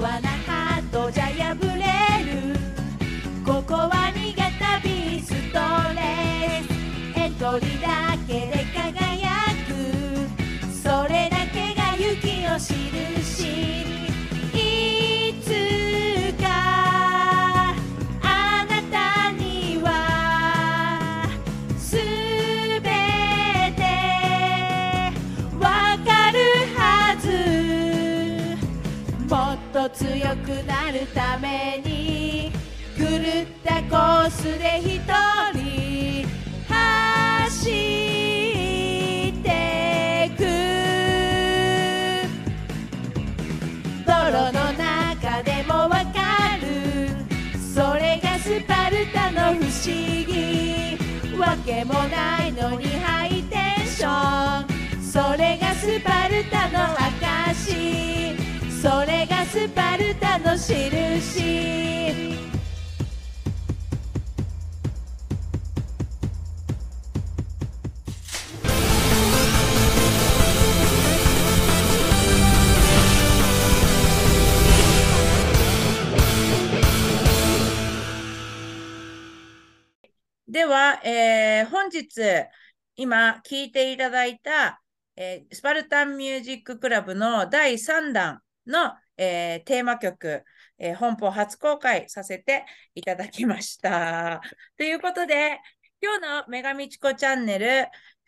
わない。くなるために狂ったコースで一人走ってく泥の中でもわかる。それがスパルタの不思議わけもないのにハイテンションそれがスパルタの証それがスパルタの印。では、えー本日、今聴いていただいた、えースパルタンミュージッククラブの第3弾。の、えーテーマ曲、えー本邦初公開させていただきました。ということで、今日の女神チコチャンネル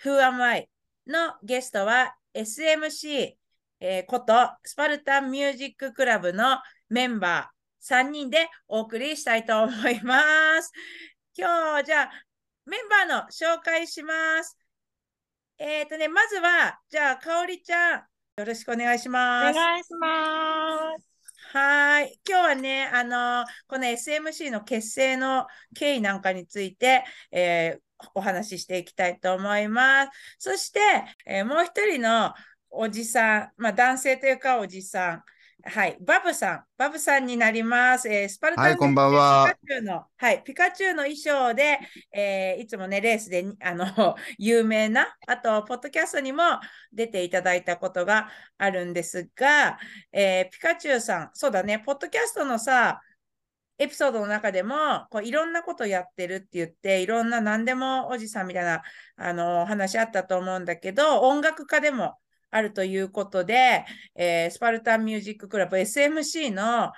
Who Am I のゲストは SMC、えーことスパルタンミュージッククラブのメンバー3人でお送りしたいと思います。今日、じゃあ、メンバーの紹介します。えっ、とね、まずは、じゃあ、かおりちゃん、よろしくお願いしおます。願いします。はーい。今日はね、あのこの SMC の結成の経緯なんかについて、えーお話ししていきたいと思います。そして、えーもう一人のおじさん、まあ男性というかおじさん、はい、バブさん、バブさんになります。えースパルタンはいこんばんは。ピカチュウの、はい、ピカチュウの衣装で、えーいつもね、レースであの 有名な、あと、ポッドキャストにも出ていただいたことがあるんですが、えーピカチュウさん、そうだね、ポッドキャストのさ、エピソードの中でも、こういろんなことやってるって言って、いろんな何でもおじさんみたいな、あの話あったと思うんだけど、音楽家でもあるということで、えースパルタンミュージッククラブ SMC の、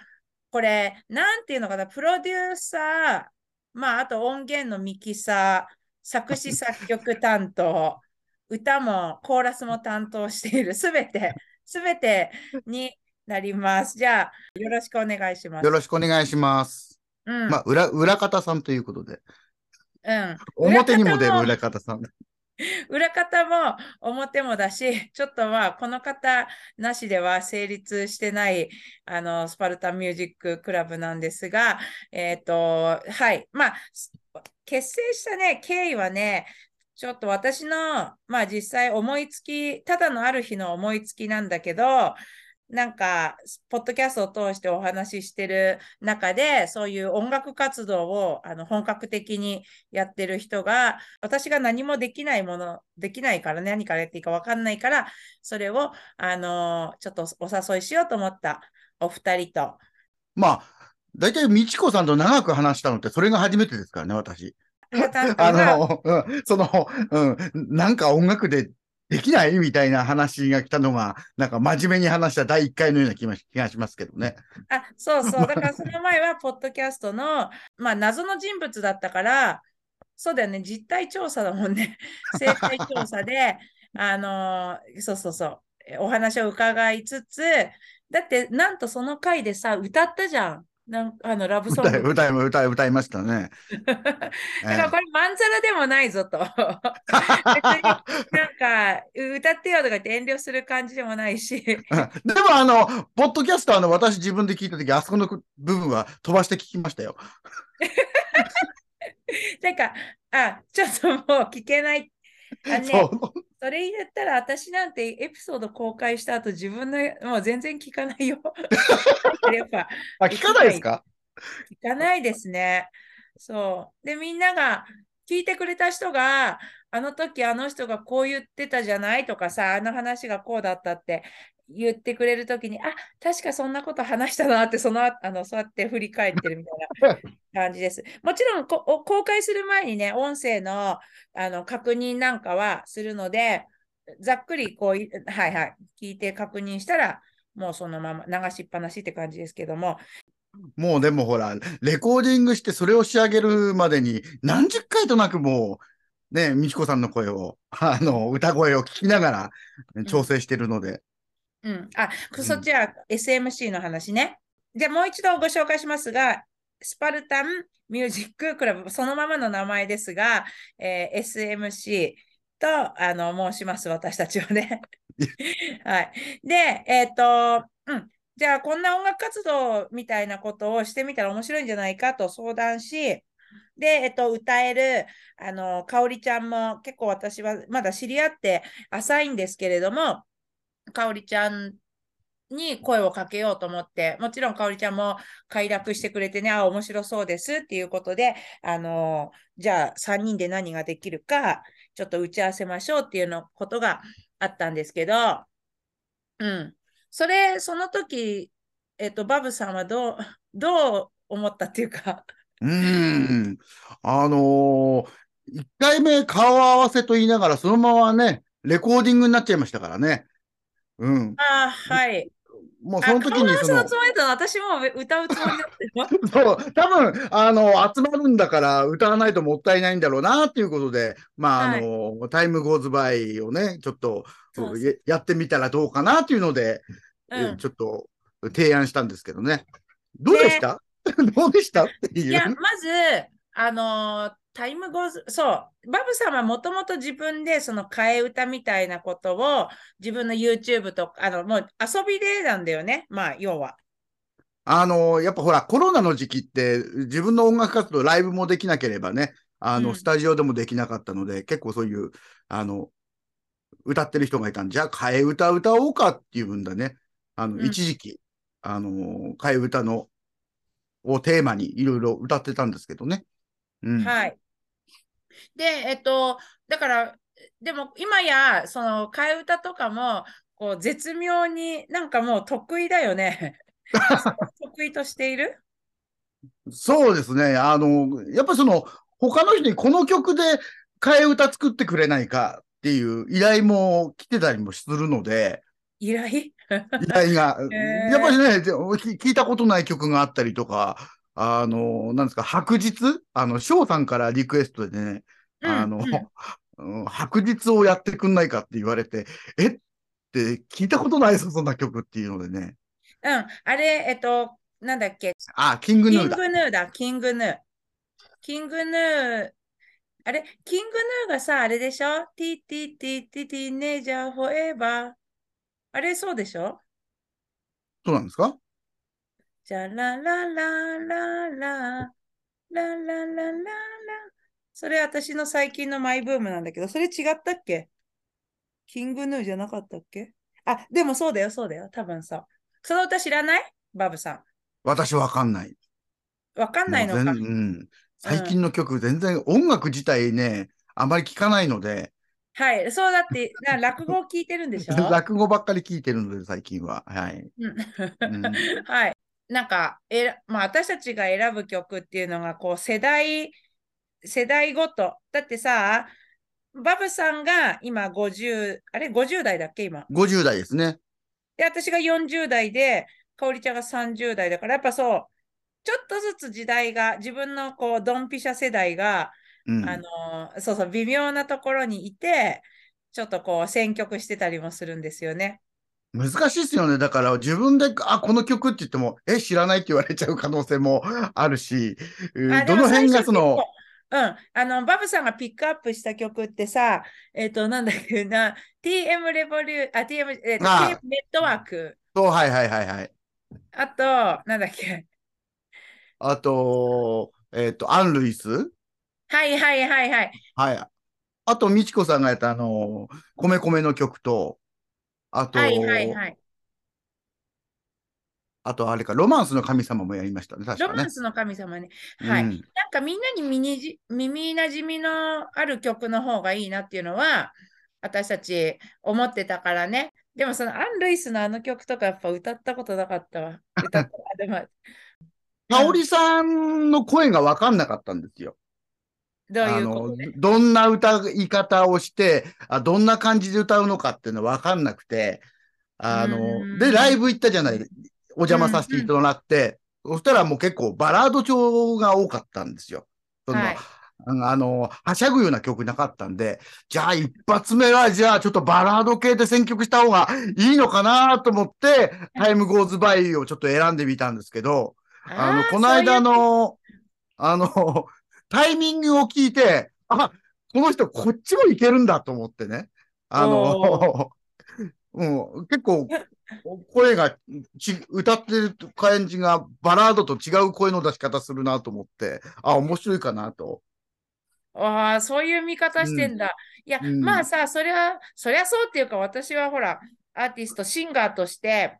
これ、なんていうのかな、プロデューサー、まあ、あと音源のミキサー、作詞作曲担当、歌もコーラスも担当している、すべて、すべてになります。じゃあ、よろしくお願いします。よろしくお願いします。うん、まあ、裏、裏方さんということで。うん。表にも出る裏裏方さん。裏方も表もだし、ちょっとまあこの方なしでは成立してないあのスパルタミュージッククラブなんですが、えっ、と、はい。まあ、結成したね、経緯はね、ちょっと私の、まあ実際思いつき、ただのある日の思いつきなんだけど、なんか、ポッドキャストを通してお話ししてる中で、そういう音楽活動をあの本格的にやってる人が、私が何もできないもの、できないからね、何からやっていいか分かんないから、それを、あのちょっとお誘いしようと思ったお二人と。まあ、大体、美智子さんと長く話したのって、それが初めてですからね、私。あの、うん、その、うん、なんか音楽でできない？みたいな話が来たのが、なんか真面目に話した第1回のような気がしますけどね。あ、そうそう。だからその前は、ポッドキャストの、まあ、謎の人物だったから、そうだよね、実態調査だもんね。生態調査で、あのーそうそうそう、えお話を伺いつつ、だって、なんとその回でさ、歌ったじゃん。なんあのラブソング。歌い、歌い、歌い、歌いましたね。だからこれ、まんざらでもないぞと。別になんか、歌ってよとか言って遠慮する感じでもないし。でも、あの、ポッドキャストあの、私自分で聞いたとき、あそこの部分は飛ばして聞きましたよ。なんか、あ、ちょっともう聞けない。あのね、そう。それ言ったら私なんてエピソード公開した後自分のもう全然聞かないよ。やっぱあ、聞かないですか？聞かないですね。そう。で、みんなが聞いてくれた人が、あの時あの人がこう言ってたじゃないとかさ、あの話がこうだったって言ってくれるときに、あ、確かそんなこと話したなって、そのあの、そうやって振り返ってるみたいな 感じです。もちろんこ公開する前にね、音声のあの確認なんかはするので、ざっくりこう、はいはい、聞いて確認したら、もうそのまま流しっぱなしって感じですけども。もうでもほら、レコーディングしてそれを仕上げるまでに何十回となくもう、ね、美智子さんの声を、あの、歌声を聞きながら調整してるので。うん。うん、あ、そっちは SMC の話ね。じゃあもう一度ご紹介しますが、スパルタンミュージッククラブ、そのままの名前ですが、えー、SMC とあの申します、私たちはね。はい。で、えっ、ー、と、うん。じゃあ、こんな音楽活動みたいなことをしてみたら面白いんじゃないかと相談し、で、えっと、歌える、あの、かおりちゃんも結構私はまだ知り合って浅いんですけれども、かおりちゃんに声をかけようと思って、もちろんかおりちゃんも快諾してくれてね、あ、面白そうですっていうことで、あの、じゃあ3人で何ができるか、ちょっと打ち合わせましょうっていうのことがあったんですけど、うん。それ、その時、えっと、バブさんはどう、どう思ったっていうか。うん。あのー、1回目顔合わせと言いながら、そのままね、レコーディングになっちゃいましたからね。うん。ああ、はい。もうその時にその。私も歌うつもりだったよ。そう、多分、あの、集まるんだから歌わないともったいないんだろうなっていうことで、まあ、はい、あの、タイムゴーズバイをね、ちょっとやってみたらどうかなっていうので、うん、ちょっと提案したんですけどね。どうでした、どうでした？っていう。いや、まず、あのー、タイムゴーズ、そう、バブさんはもともと自分でその替え歌みたいなことを自分の YouTube とか、あの、もう遊びでなんだよね、まあ、要は。あの、やっぱほら、コロナの時期って自分の音楽活動、ライブもできなければね、あの、うん、スタジオでもできなかったので、結構そういう、あの、歌ってる人がいたんじゃあ、替え歌歌おうかっていうんだね。あの、うん、一時期、あの、替え歌の、をテーマにいろいろ歌ってたんですけどね。うん、はい。で、えっと、だから、でも今や、その替え歌とかも、こう絶妙になんかもう得意だよね。得意としている？そうですね。あの、やっぱその、他の人にこの曲で替え歌作ってくれないかっていう依頼も来てたりもするので。依頼？依頼が。やっぱりね、聞いたことない曲があったりとか、あの、なんですか、白日？あの、翔さんからリクエストでね、あの、うん、白日をやってくんないかって言われて、え？って聞いたことないですそんな曲っていうのでね。うん、あれ、えっと、なんだっけ？あ、 King Gnu だ。 King Gnu だ、 King Gnu。King Gnu、あれ、 King Gnu がさ、あれでしょ？ Tee tee tee tee teenager forever。あれ、そうでしょ？そうなんですか？じゃららららら、ららららら。それ私の最近のマイブームなんだけど、それ違ったっけ？キングヌーじゃなかったっけ？あ、でもそうだよ、そうだよ。多分さ。その歌知らない？バブさん。私わかんない。わかんないのか。うん。最近の曲、全然音楽自体ね、あまり聞かないので。はい、そうだって、落語を聞いてるんでしょ？落語ばっかり聞いてるので、最近は。はい。うん、はい。なんか、えまあ、私たちが選ぶ曲っていうのが、こう、世代、世代ごと。だってさ、バブさんが今50、あれ ?50 代だっけ今？50代ですね。で、私が40代で、かおりちゃんが30代だから、やっぱそう、ちょっとずつ時代が、自分のこう、ドンピシャ世代が、うん、あの、そうそう、微妙なところにいて、ちょっとこう、選曲してたりもするんですよね。難しいですよね。だから自分で、あ、この曲って言っても、え、知らないって言われちゃう可能性も あるし、どの辺がその、うん。あの、バブさんがピックアップした曲ってさ、えっ、ー、と、なんだっけな、TM レボリュー、あ、TM、えー、TM ネットワーク。そう、はいはいはいはい。あと、なんだっけ。あと、えっ、ー、と、アン・ルイス？はいはいはいはい。はい。あと、美智子さんがやったあの、米米の曲と、あと、はいはいはい。あと、あれか、ロマンスの神様もやりましたね、確かね。ロマンスの神様ね。はい。うん、なんかみんなに耳じ耳なじみのある曲の方がいいなっていうのは、私たち思ってたからね。でもそのアン・ルイスのあの曲とかやっぱ歌ったことなかったわ。歌った。でも、香織さんの声がわかんなかったんですよ。どうあのいうことで、どんな歌い方をして、あどんな感じで歌うのかっていうのわかんなくて、あうの、ん。で、ライブ行ったじゃない、お邪魔させていただいて、そしたらもう結構バラード調が多かったんですよ。そんなはい。あの、はしゃぐような曲なかったんで、じゃあ一発目は、じゃあちょっとバラード系で選曲した方がいいのかなと思って、タイムゴーズバイをちょっと選んでみたんですけど、あの、ーこの間、の、あの、タイミングを聞いて、あ、この人こっちもいけるんだと思ってね。あの、うん、結構、声がち、歌ってる感じがバラードと違う声の出し方するなと思って、あ、面白いかなと。ああ、そういう見方してんだ。いや、うんまあさ、それは、そりゃそうっていうか、私はほら、アーティスト、シンガーとして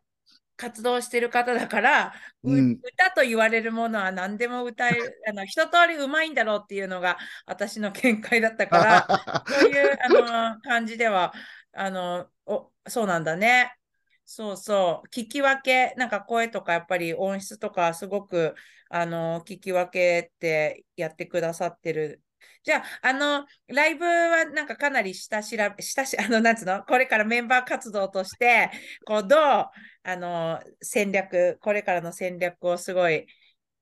活動してる方だから、ううん歌と言われるものは何でも歌える、あの、一通りうまいんだろうっていうのが私の見解だったから、そういうあの感じでは、あの、お、そうなんだね。そうそう。聞き分け、なんか声とかやっぱり音質とかすごく、あの、聞き分けってやってくださってる。じゃあ、あの、ライブはなんかかなり下調べ、下し、あの、なんつうの？これからメンバー活動として、こう、どう、あの、戦略、これからの戦略をすごい、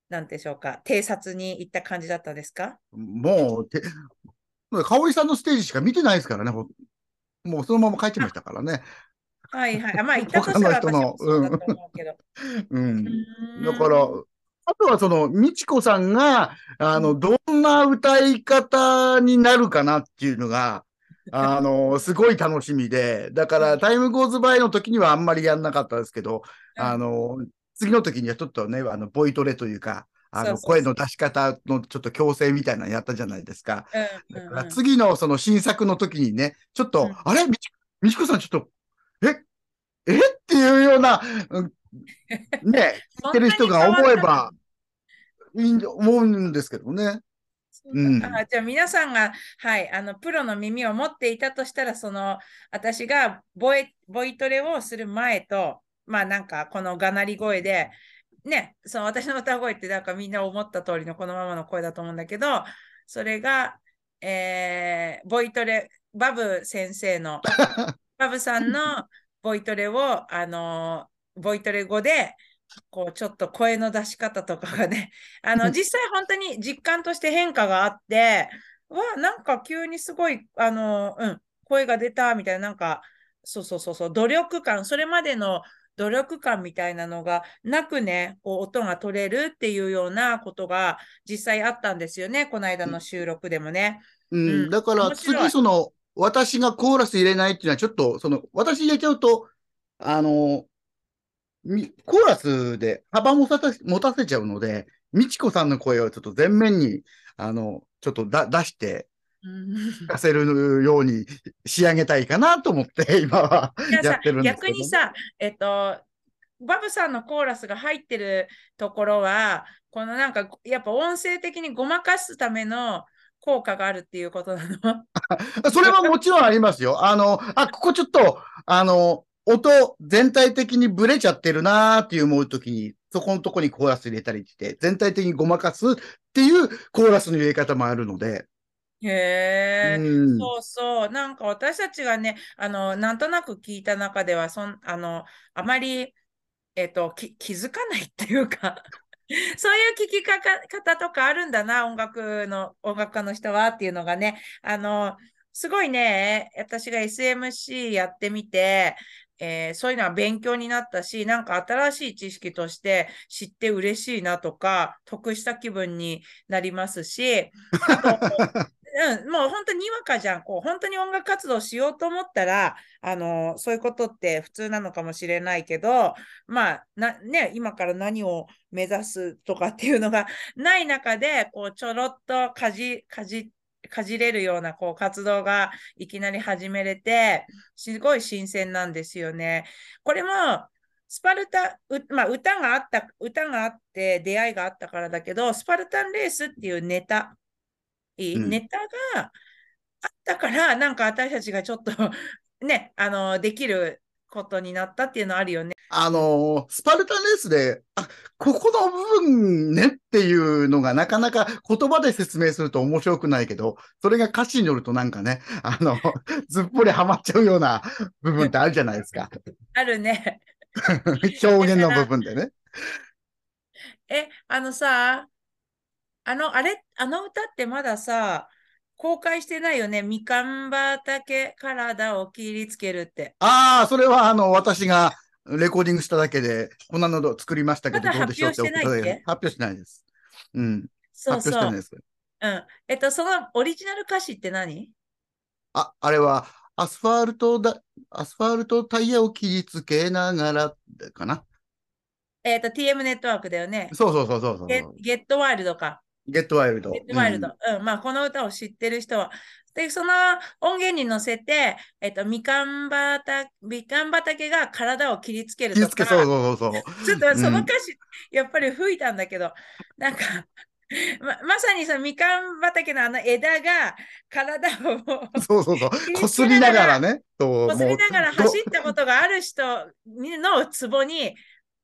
なんてでしょうか、偵察に行った感じだったんですか？もう、て、香織さんのステージしか見てないですからね。ほもうそのまま帰ってましたからね。はいはい。あまあ、行ったとしたら他の人の私もそうだと思うけど。うん。うーんだから、あとはその、美智子さんが、あの、どんな歌い方になるかなっていうのが、あの、すごい楽しみで、だから、タイムゴーズバイの時にはあんまりやんなかったですけど、うん。あの、次の時にはちょっとね、あの、ボイトレというか、あの、声の出し方のちょっと矯正みたいなのやったじゃないですか。うんだから次のその新作の時にね、ちょっと、うん。あれ？みちみちこさんちょっと、え？え？っていうような、うん。ね、知ってる人が思えばいいと思うんですけどね。うんあじゃあ皆さんが、はい、あのプロの耳を持っていたとしたら、その私がボイボイトレをする前と、まあなんかこのがなり声で、ね、その私の歌声ってなんかみんな思った通りのこのままの声だと思うんだけど、それが、えーボイトレ、バブ先生の、バブさんのボイトレを、あのボイトレ語で、こうちょっと声の出し方とかがね、あの実際本当に実感として変化があって、わあ、なんか急にすごい、あの、うん、声が出たみたいな、なんか、そうそうそうそう、努力感、それまでの努力感みたいなのがなくね、こう音が取れるっていうようなことが実際あったんですよね、この間の収録でもね。うん、うんだから次その、私がコーラス入れないっていうのはちょっと、その、私入れちゃうと、あの、みコーラスで幅もさた持たせちゃうので、美智子さんの声をちょっと前面に、あの、ちょっとだ出してうん聞かせるように仕上げたいかなと思って、今はやってるんですけど。逆にさ、えっと、バブさんのコーラスが入ってるところは、このなんか、やっぱ音声的にごまかすための効果があるっていうことなの？それはもちろんありますよ。あの、あ、ここちょっと、あの、音全体的にブレちゃってるなーって思うときに、そこのとこにコーラス入れたりして、全体的にごまかすっていうコーラスの入れ方もあるので。へえ、うん。そうそう。なんか私たちがね、あの、なんとなく聞いた中では、そん、あの、あまり、えっと、き気づかないっていうか、そういう聞きかか方とかあるんだな、音楽の、音楽家の人はっていうのがね、あの、すごいね、私が SMC やってみて、えーそういうのは勉強になったし、なんか新しい知識として知って嬉しいなとか、得した気分になりますし、あと、うん、もう本当にわかじゃん。こう、本当に音楽活動しようと思ったら、あの、そういうことって普通なのかもしれないけど、まあ、な、ね、今から何を目指すとかっていうのがない中で、こう、ちょろっとかじ、かじ、かじれるような、こう、活動がいきなり始めれて、すごい新鮮なんですよね。これも、スパルタ、うまあ、歌があった、歌があって、出会いがあったからだけど、スパルタンレースっていうネタ、いい？うんネタがあったから、なんか私たちがちょっと ね、あの、できることになったっていうのあるよね。あのースパルタンレースで、あ、ここの部分ねっていうのがなかなか言葉で説明すると面白くないけど、それが歌詞によるとなんかね、あの、ずっぽりハマっちゃうような部分ってあるじゃないですか。あるね。表現の部分でね。え、あのさ、あの、あれ、あの歌ってまださ、公開してないよね。みかん畑体を切りつけるって。ああ、それはあの、私がレコーディングしただけで、こんなの作りましたけど、どうでしょうって発表してないで発表してないです。うん。そうそう発表してない。です。うん。えっと、そのオリジナル歌詞って何？あ、あれは、アスファルトだ、アスファルトタイヤを切りつけながら、かな。えっと、TM ネットワークだよね。そうそうそうそうそう。ゲゲットワイルドか。ゲットワイルド。ゲットワイルド。うん。まあ、この歌を知ってる人は。で、その音源に乗せて、えっと、みかん畑、みかん畑が体を切りつけるとか。切りつけ、そうそうそうそう。ちょっとそのうん歌詞、やっぱり吹いたんだけど、なんか、ままさにそのみかん畑のあの枝が体をそうそうそう。こすりながらね。こすりながら走ったことがある人にのツボに、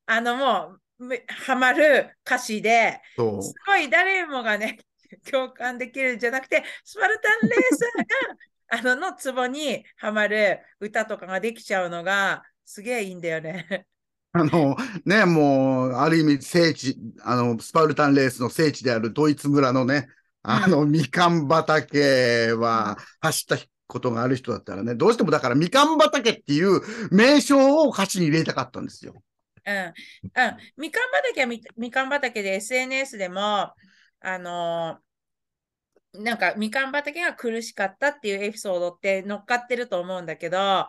あのもう、めはまる歌詞で、すごい誰もがね、共感できるんじゃなくて、スパルタンレーサーが あののツボにはまる歌とかができちゃうのが、すげえいいんだよね。あの、ね、もう、ある意味聖地、あの、スパルタンレースの聖地であるドイツ村のね、あの、みかん畑は走ったことがある人だったらね、どうしてもだからみかん畑っていう名称を歌詞に入れたかったんですよ。うん。みかん畑はみみかん畑で SNS でも、あのーなんかみかん畑が苦しかったっていうエピソードって乗っかってると思うんだけど、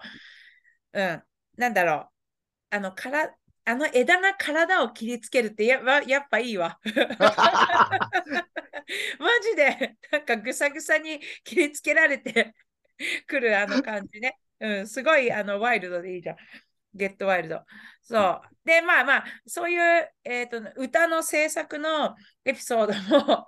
うん。なんだろう。あの、から、あの枝が体を切りつけるってややっぱいいわ。マジで、なんかぐさぐさに切りつけられてくるあの感じね。うん、すごいあのワイルドでいいじゃん。ゲットワイルド。そう。で、まあまあ、そういう、えーと、歌の制作のエピソードも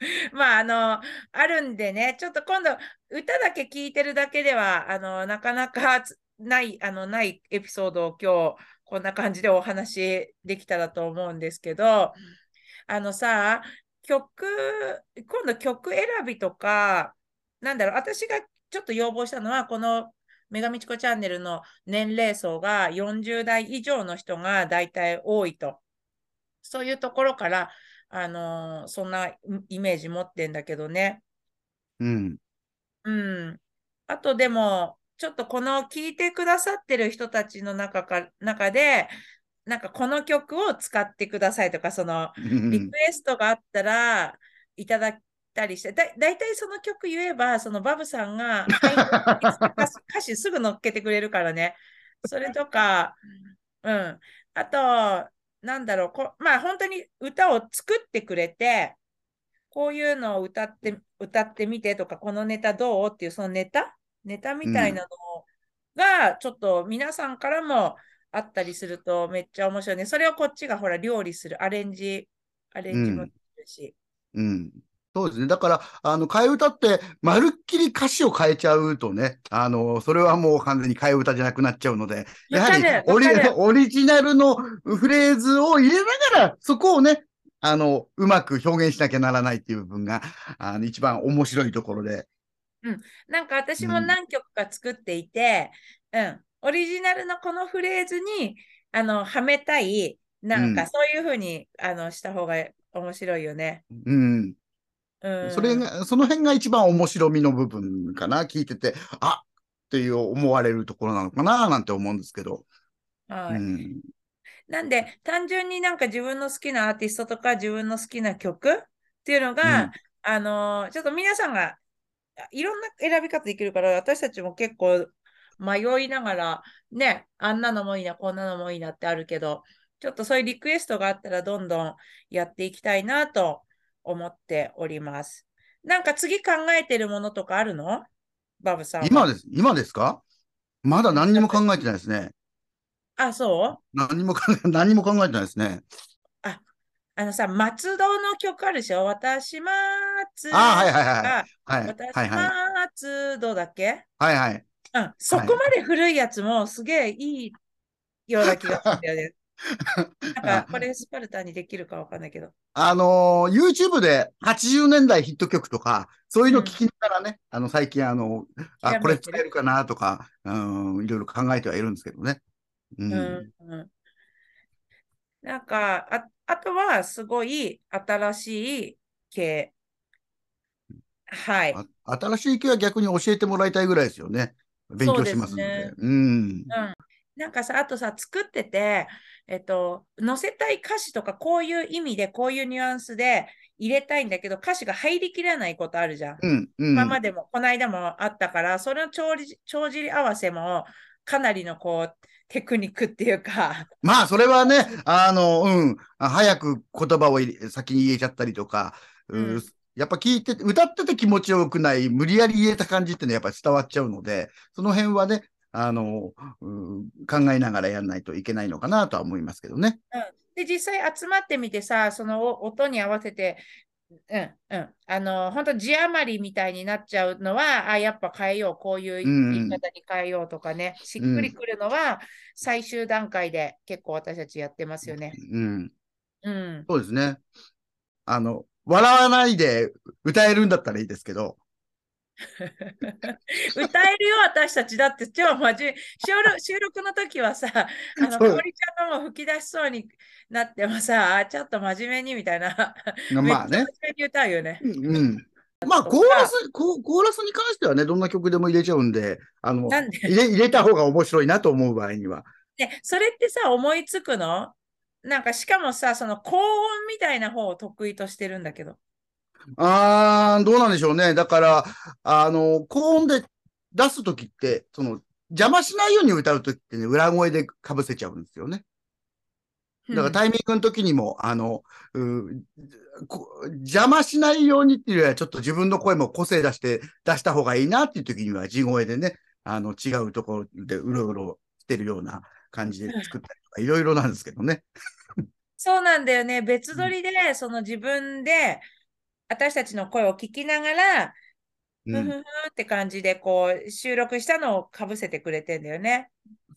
まあ、あの、あるんでね、ちょっと今度、歌だけ聴いてるだけでは、あの、なかなかつない、あの、ないエピソードを今日、こんな感じでお話できたらと思うんですけど、あのさ、曲、今度曲選びとか、なんだろう、私がちょっと要望したのは、この女神チコチャンネルの年齢層が40代以上の人が大体多いと。そういうところから、あのーそんなイイメージ持ってんだけどね。うん。うん。あとでも、ちょっとこの聴いてくださってる人たちの中か、中で、なんかこの曲を使ってくださいとか、その、うんリクエストがあったらいただいたりして、だだいたいその曲言えば、そのバブさんがはい 歌詞すぐ乗っけてくれるからね。それとか、うん。あと、なんだろう、こまあ本当に歌を作ってくれて、こういうのを歌って、歌ってみてとか、このネタどうっていう、そのネタ？ネタみたいなのが、ちょっと皆さんからもあったりするとめっちゃ面白いね。それをこっちがほら料理する、アレンジ、アレンジもできるし。うん。そうですね。だから、あの、替え歌って、まるっきり歌詞を変えちゃうとね、あの、それはもう完全に替え歌じゃなくなっちゃうので、やはりオリオリジナルのフレーズを入れながら、そこをね、あの、うまく表現しなきゃならないっていう部分が、あの、一番面白いところで。なんか私もうん何曲か作っていて、うん、オリジナルのこのフレーズに、あの、はめたい、なんうんかそういうふうに、あの、した方が面白いよね。うん。うん。それが、その辺が一番面白みの部分かな。聞いてて、あっていう思われるところなのかな、なんて思うんですけど。はい。うん。なんで、単純になんか自分の好きなアーティストとか自分の好きな曲っていうのが、うんあのーちょっと皆さんがあいろんな選び方できるから、私たちも結構迷いながら、ね、あんなのもいいな、こんなのもいいなってあるけど、ちょっとそういうリクエストがあったらどんどんやっていきたいなと思っております。なんか次考えてるものとかあるの？バブさんは。今です、今ですか？まだ何にも考えてないですね。あ、そう？何にも考え、何にも考えてないですね。あのさ、松戸の曲あるでしょ？私松あはいはいはいがはい。私。松戸だっけ？はいはい。うん、そこまで古いやつもすげえいいような気がするよね。なんか、これスパルタにできるかわかんないけど。あのー YouTube で80年代ヒット曲とか、そういうの聞きながらね、あの、最近あの、あ、これ使えるかなとか、うん、いろいろ考えてはいるんですけどね。うん。うんうんなんかあ、あとはすごい新しい系。はい。あ新しい系は逆に教えてもらいたいぐらいですよね。勉強しますので。そうですねうん。なんかさ、あとさ、作ってて、えっと、載せたい歌詞とか、こういう意味で、こういうニュアンスで入れたいんだけど、歌詞が入りきらないことあるじゃん。うん。うん。今までも、この間もあったから、その帳尻合わせも、かなりのこう、テクニックっていうか、まあ、それはね、あの、うん。あ早く言葉を先に言えちゃったりとか、ううんやっぱ聞いてて、歌ってて気持ちよくない、無理やり言えた感じってね、やっぱり伝わっちゃうので、その辺はね、あの、うん考えながらやらないといけないのかなとは思いますけどね。で、実際集まってみてさ、そのお音に合わせて、うんうん、あの、本当字余りみたいになっちゃうのは、あ、やっぱ変えよう、こういううん言い方に変えようとかね、しっくりくるのは、最終段階で結構私たちやってますよね。うん。うん。そうですね。あの、笑わないで歌えるんだったらいいですけど、歌えるよ、私たち。だって超真面目。収録 収録の時はさ、あの、かおりちゃんがもう吹き出しそうになってもさ、あちょっと真面目にみたいな。まあね真。面目に歌うよね。うんうん。まあ、コーラス、コーコーラスに関してはね、どんな曲でも入れちゃうんで、あの、入れ、入れた方が面白いなと思う場合には。ね、それってさ、思いつくの？なんかしかもさ、その高音みたいな方を得意としてるんだけど。あー、どうなんでしょうね。だから、あの、高音で出すときって、その、邪魔しないように歌うときってね、裏声でかぶせちゃうんですよね。だからタイミングの時にも、あの、邪魔しないようにっていうよりは、ちょっと自分の声も個性出して出した方がいいなっていう時には、地声でね、あの、違うところでうろうろしてるような感じで作ったりとか、いろいろなんですけどね。そうなんだよね。別撮りで、その自分で私たちの声を聞きながら、うん、ふふふって感じでこう収録したのをかぶせてくれてんだよね。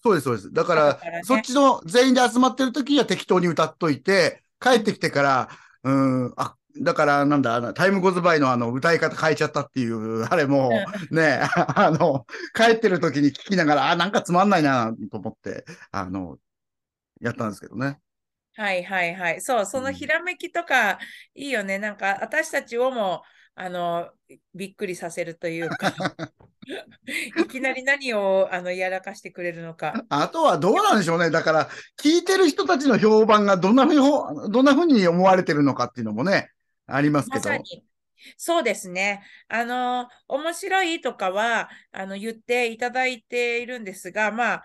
そうです、そうです。だから、後からねそっちの全員で集まってる時には適当に歌っといて、帰ってきてから、うん、あ、だから、なんだ、あのタイムゴズバイのあの、歌い方変えちゃったっていう、あれも、ね、あの、帰ってる時に聞きながら、あ、なんかつまんないな、と思って、あの、やったんですけどね。はいはいはい。そう、そのひらめきとかいいよね。なんか私たちをもあのびっくりさせるというか、いきなり何をあのやらかしてくれるのか。あとはどうなんでしょうね。だから、聞いてる人たちの評判がどんなふうにほ、どんなふうに思われてるのかっていうのもね、ありますけど。まさに。そうですね。あの、面白いとかはあの言っていただいているんですが、まあ、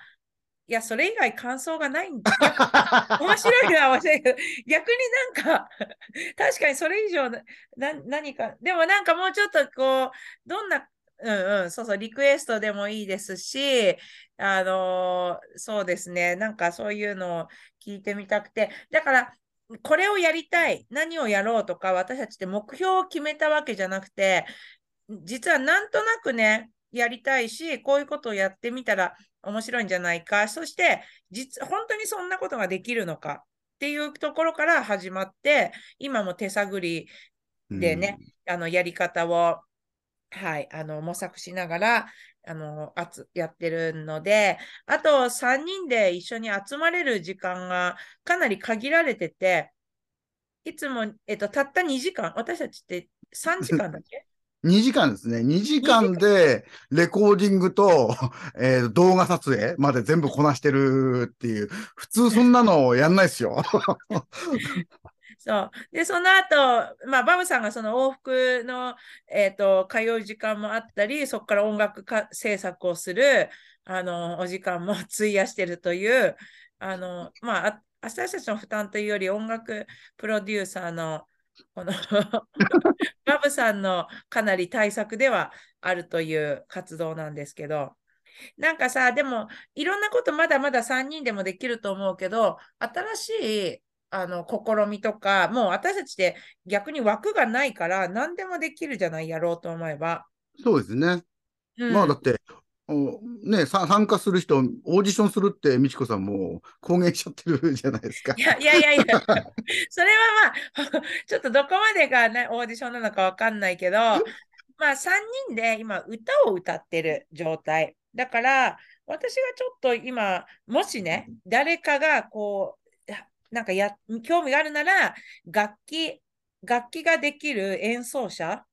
いや、それ以外感想がないんだ。面白いのは面白いけど、逆になんか、確かにそれ以上なな何か、でもなんかもうちょっとこう、どんな、うんうん、そうそう、リクエストでもいいですし、あのーそうですね、なんかそういうのを聞いてみたくて、だから、これをやりたい、何をやろうとか、私たちって目標を決めたわけじゃなくて、実はなんとなくね、やりたいし、こういうことをやってみたら面白いんじゃないか、そして実、本当にそんなことができるのかっていうところから始まって、今も手探りでね、あのやり方を、はい、あの模索しながらあのあつやってるので、あと3人で一緒に集まれる時間がかなり限られてて、いつも、えっと、たった2時間、私たちって3時間だっけ？2時間ですね。2時間でレコーディングと、えー動画撮影まで全部こなしてるっていう、普通そんなのやんないですよ。そう。で、その後、まあ、バブさんがその往復の、えっと、通う時間もあったり、そこから音楽か制作をする、あの、お時間も費やしてるという、あの、まあ、あ私たちの負担というより、音楽プロデューサーの、この バブさんのかなり対策ではあるという活動なんですけど、なんかさ、でも、いろんなことまだまだ3人でもできると思うけど、新しいあの試みとか、もう私たちって逆に枠がないから何でもできるじゃない、やろうと思えば。そうですね。うんまあだって、おね、さ参加する人、オーディションするって、美智子さんもう公言しちゃってる じゃないですかい。やいやいやいや、それはまあ、ちょっとどこまでが、ね、オーディションなのかわかんないけど、まあ3人で今歌を歌ってる状態。だから、私がちょっと今、もしね、誰かがこう、やなんかや、興味があるなら、楽器、楽器ができる演奏者、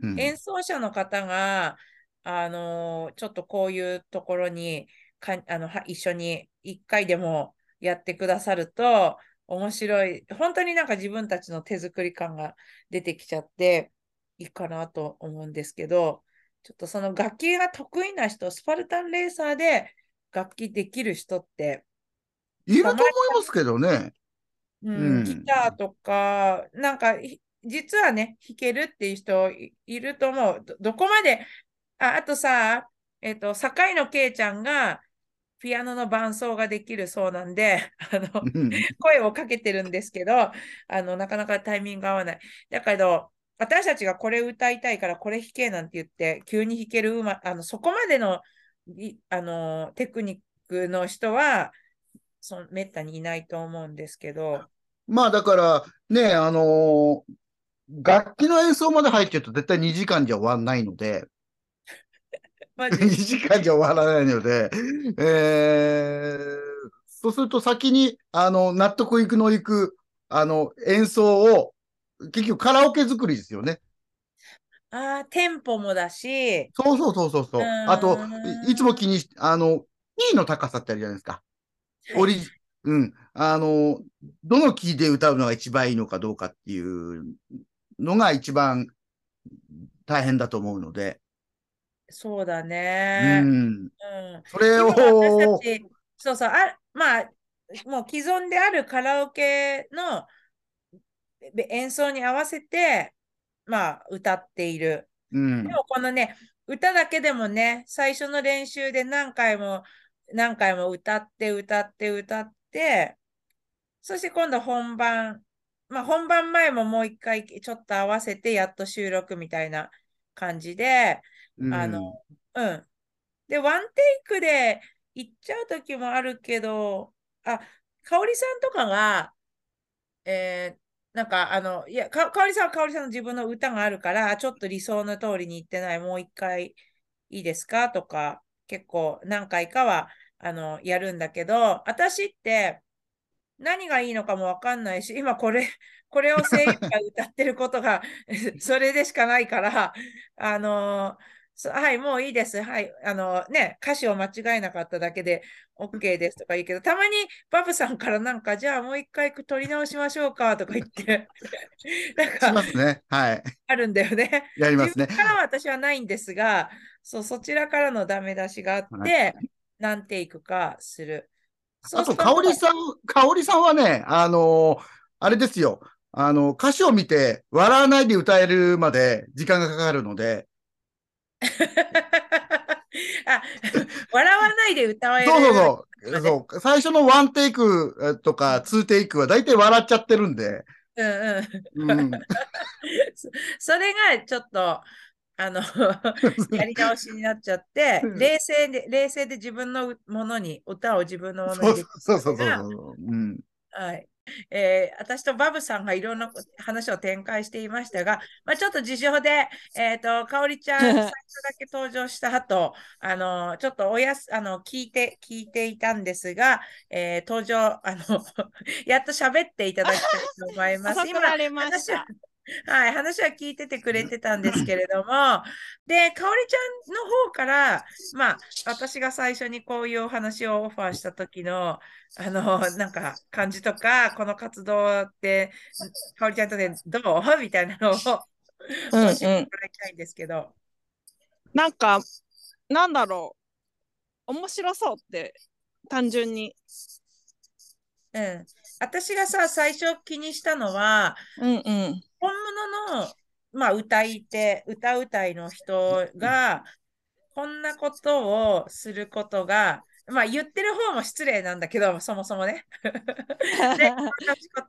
うん演奏者の方が、あのーちょっとこういうところにかあのは一緒に一回でもやってくださると面白い。本当になんか自分たちの手作り感が出てきちゃっていいかなと思うんですけど、ちょっとその楽器が得意な人、スパルタンレーサーで楽器できる人って、いると思いますけどね。うんうんギターとか、なんかひ実はね、弾けるっていう人いいると思う。ど、どこまで、あ、あとさ、えっと、坂井のけいちゃんがピアノの伴奏ができるそうなんで、あの、うん。声をかけてるんですけど、あの、なかなかタイミング合わない。だけど、私たちがこれ歌いたいからこれ弾けなんて言って、急に弾けるうま、あの、そこまでの、いあの、テクニックの人は、その、めったにいないと思うんですけど、まあだから、ね、あのー楽器の演奏まで入ってると絶対2時間じゃ終わんないので、マ2ジ時間じゃ終わらないので、えーそうすると先に、あの、納得いくのいく、あの、演奏を、結局カラオケ作りですよね。ああ、テンポもだし、そうそうそうそうそう。あと、いいつも気にし、あの、キーの高さってあるじゃないですか。オリジ、うん。あの、どのキーで歌うのが一番いいのかどうかっていうのが一番大変だと思うので、そうだうね。ん。うん。それ今を私、たち、そうそう、あ、まあ、もう既存であるカラオケのべ演奏に合わせて、まあ、歌っている。うんで。もこのね、歌だけでもね、最初の練習で何回も何回も歌って歌って歌って、そして今度本番、まあ本番前ももう一回ちょっと合わせてやっと収録みたいな感じで、うんあの、うん。で、ワンテイクで行っちゃう時もあるけど、あ、かおりさんとかが、えーなんかあの、いや、か、おりさんはかおりさんの自分の歌があるから、ちょっと理想の通りに行ってない、もう一回いいですか？とか、結構何回かは、あの、やるんだけど、私って何がいいのかもわかんないし、今これ、これを精一杯歌ってることが、それでしかないから、あのそはい、もういいです。はい。あのね、歌詞を間違えなかっただけで OK ですとか言うけど、たまにバブさんからなんか、じゃあもう一回取り直しましょうかとか言って、なんしかますね。はい。あるんだよね。やりますねからは私はないんですが、そう、そちらからのダメ出しがあって、何テイクかする。あと、かおりさん、かおりさんはね、あのーあれですよ。あの、歌詞を見て、笑わないで歌えるまで時間がかかるので、あ、笑わないで歌える。そうそうそう。そう最初のワンテイクえとかツーテイクは大体笑っちゃってるんで、うんうん。うん、そそれがちょっと、あの、やり直しになっちゃって、うん冷静で、冷静で自分のものに、歌を自分のものそうにそうそうそうそう。うん。はい。えー私とバブさんがいろんなこ話を展開していましたが、まあ、ちょっと事情で、えっ、と、かおりちゃん、最初だけ登場した後、あの、ちょっとおやす、あの、聞いて、聞いていたんですが、えー登場、あの、やっと喋っていただきたいと思います。遅くなりました話は。はい、話は聞いててくれてたんですけれども、で、かおりちゃんの方から、まあ、私が最初にこういうお話をオファーした時の、あの、なんか感じとか、この活動って、かおりちゃんとでどう？みたいなのを教うんえてもらいたいんですけど。なんか、なんだろう。面白そうって、単純に。うん。私がさ、最初気にしたのは、うんうん。本物の、まあ、歌い手、歌うたいの人が、こんなことをすることが、まあ、言ってる方も失礼なんだけど、そもそもね。で、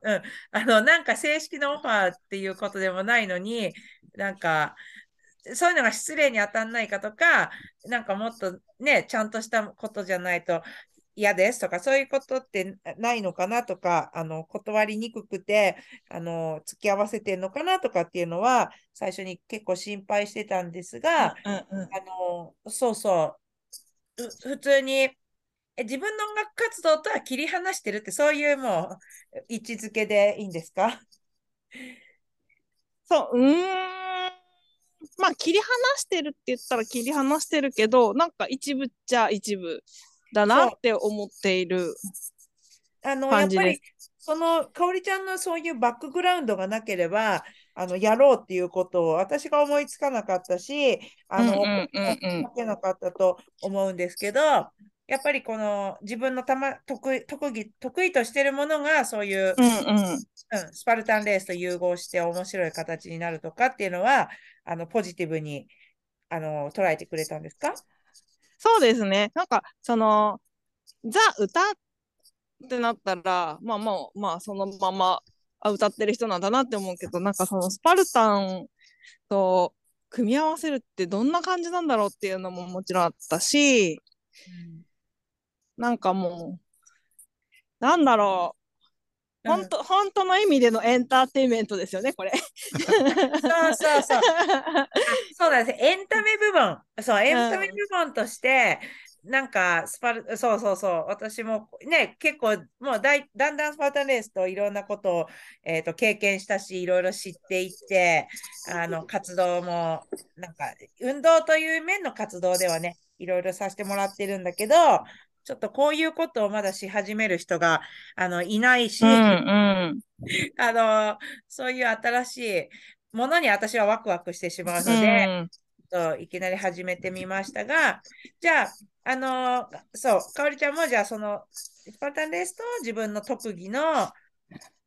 うん、あの、なんか正式なオファーっていうことでもないのに、なんか、そういうのが失礼に当たんないかとか、なんかもっとね、ちゃんとしたことじゃないと嫌ですとか、そういうことってないのかなとか、あの、断りにくくて、あの、付き合わせてるのかなとかっていうのは、最初に結構心配してたんですが、うんうん。あの、そうそう、う普通に、え自分の音楽活動とは切り離してるって、そういうもう位置づけでいいんですか？そう、うーん。まあ、切り離してるって言ったら切り離してるけど、なんか一部っちゃ一部だなって思っている。あの、やっぱり、その、かおりちゃんのそういうバックグラウンドがなければ、あの、やろうっていうことを私が思いつかなかったし、あの、書けなかったと思うんですけど、やっぱりこの自分のたま得意特技得意としてるものがそういう、うんうん。うん、スパルタンレースと融合して面白い形になるとかっていうのは、あのポジティブにあの捉えてくれたんですか？そうですね。なんか、その、ザ・歌ってなったら、まあもう、まあそのままあ歌ってる人なんだなって思うけど、なんかそのスパルタンと組み合わせるってどんな感じなんだろうっていうのももちろんあったし、なんかもう、なんだろう。本当、本当の意味でのエンターテインメントですよね、これ。そうそうそう。そうなんです。エンタメ部分。そう、エンタメ部分として、なんか、スパル、そうそうそう。私もね、結構、もうだいだんだんスパルタンレースといろんなことを、えーと経験したし、いろいろ知っていって、あの、活動も、なんか、運動という面の活動ではね、いろいろさせてもらってるんだけど、ちょっとこういうことをまだし始める人が、あの、いないし、うんうん。あの、そういう新しいものに私はワクワクしてしまうので、うんといきなり始めてみましたが、じゃあ、あのそう、かおりちゃんもじゃあ、その、スパルタンレースと自分の特技の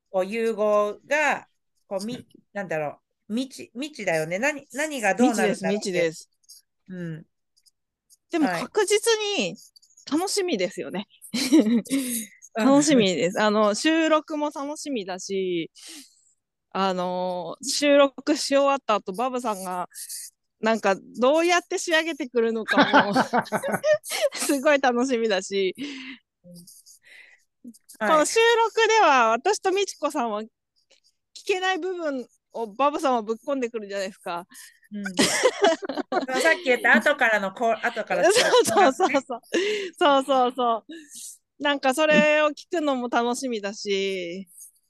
こう融合が、こう、み、なんだろう、未知、未知だよね。何、何がどう未知です、なるんだろう未知です。うん。でもはい確実に楽しみですよね。楽しみです。あの、収録も楽しみだし、あの、収録し終わった後、バブさんが、なんか、どうやって仕上げてくるのかも、すごい楽しみだし、こはいの収録では、私とみちこさんは、聞けない部分をバブさんはぶっ込んでくるじゃないですか。うん。さっき言った後からのこう、後からそうそうそうねそう。そうそうそう。なんかそれを聞くのも楽しみだし、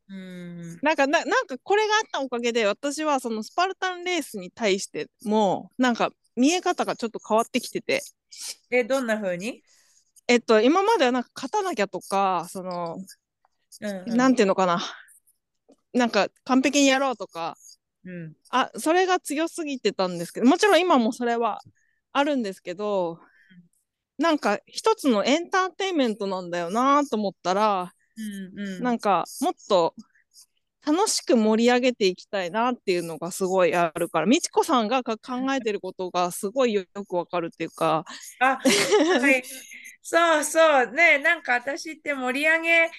うん。なんかな、なんかこれがあったおかげで、私はそのスパルタンレースに対しても、なんか見え方がちょっと変わってきてて、え、どんな風に？えっと、今まではなんか勝たなきゃとか、その、うんうん。なんていうのかな、なんか完璧にやろうとか、うん。あ、それが強すぎてたんですけど、もちろん今もそれはあるんですけど、なんか一つのエンターテインメントなんだよなと思ったら、うんうん。なんかもっと楽しく盛り上げていきたいなっていうのがすごいあるから、みちこさんがか考えてることがすごいよくわかるっていうか、あ、はい。そうそう。ね、なんか私って盛り上げ、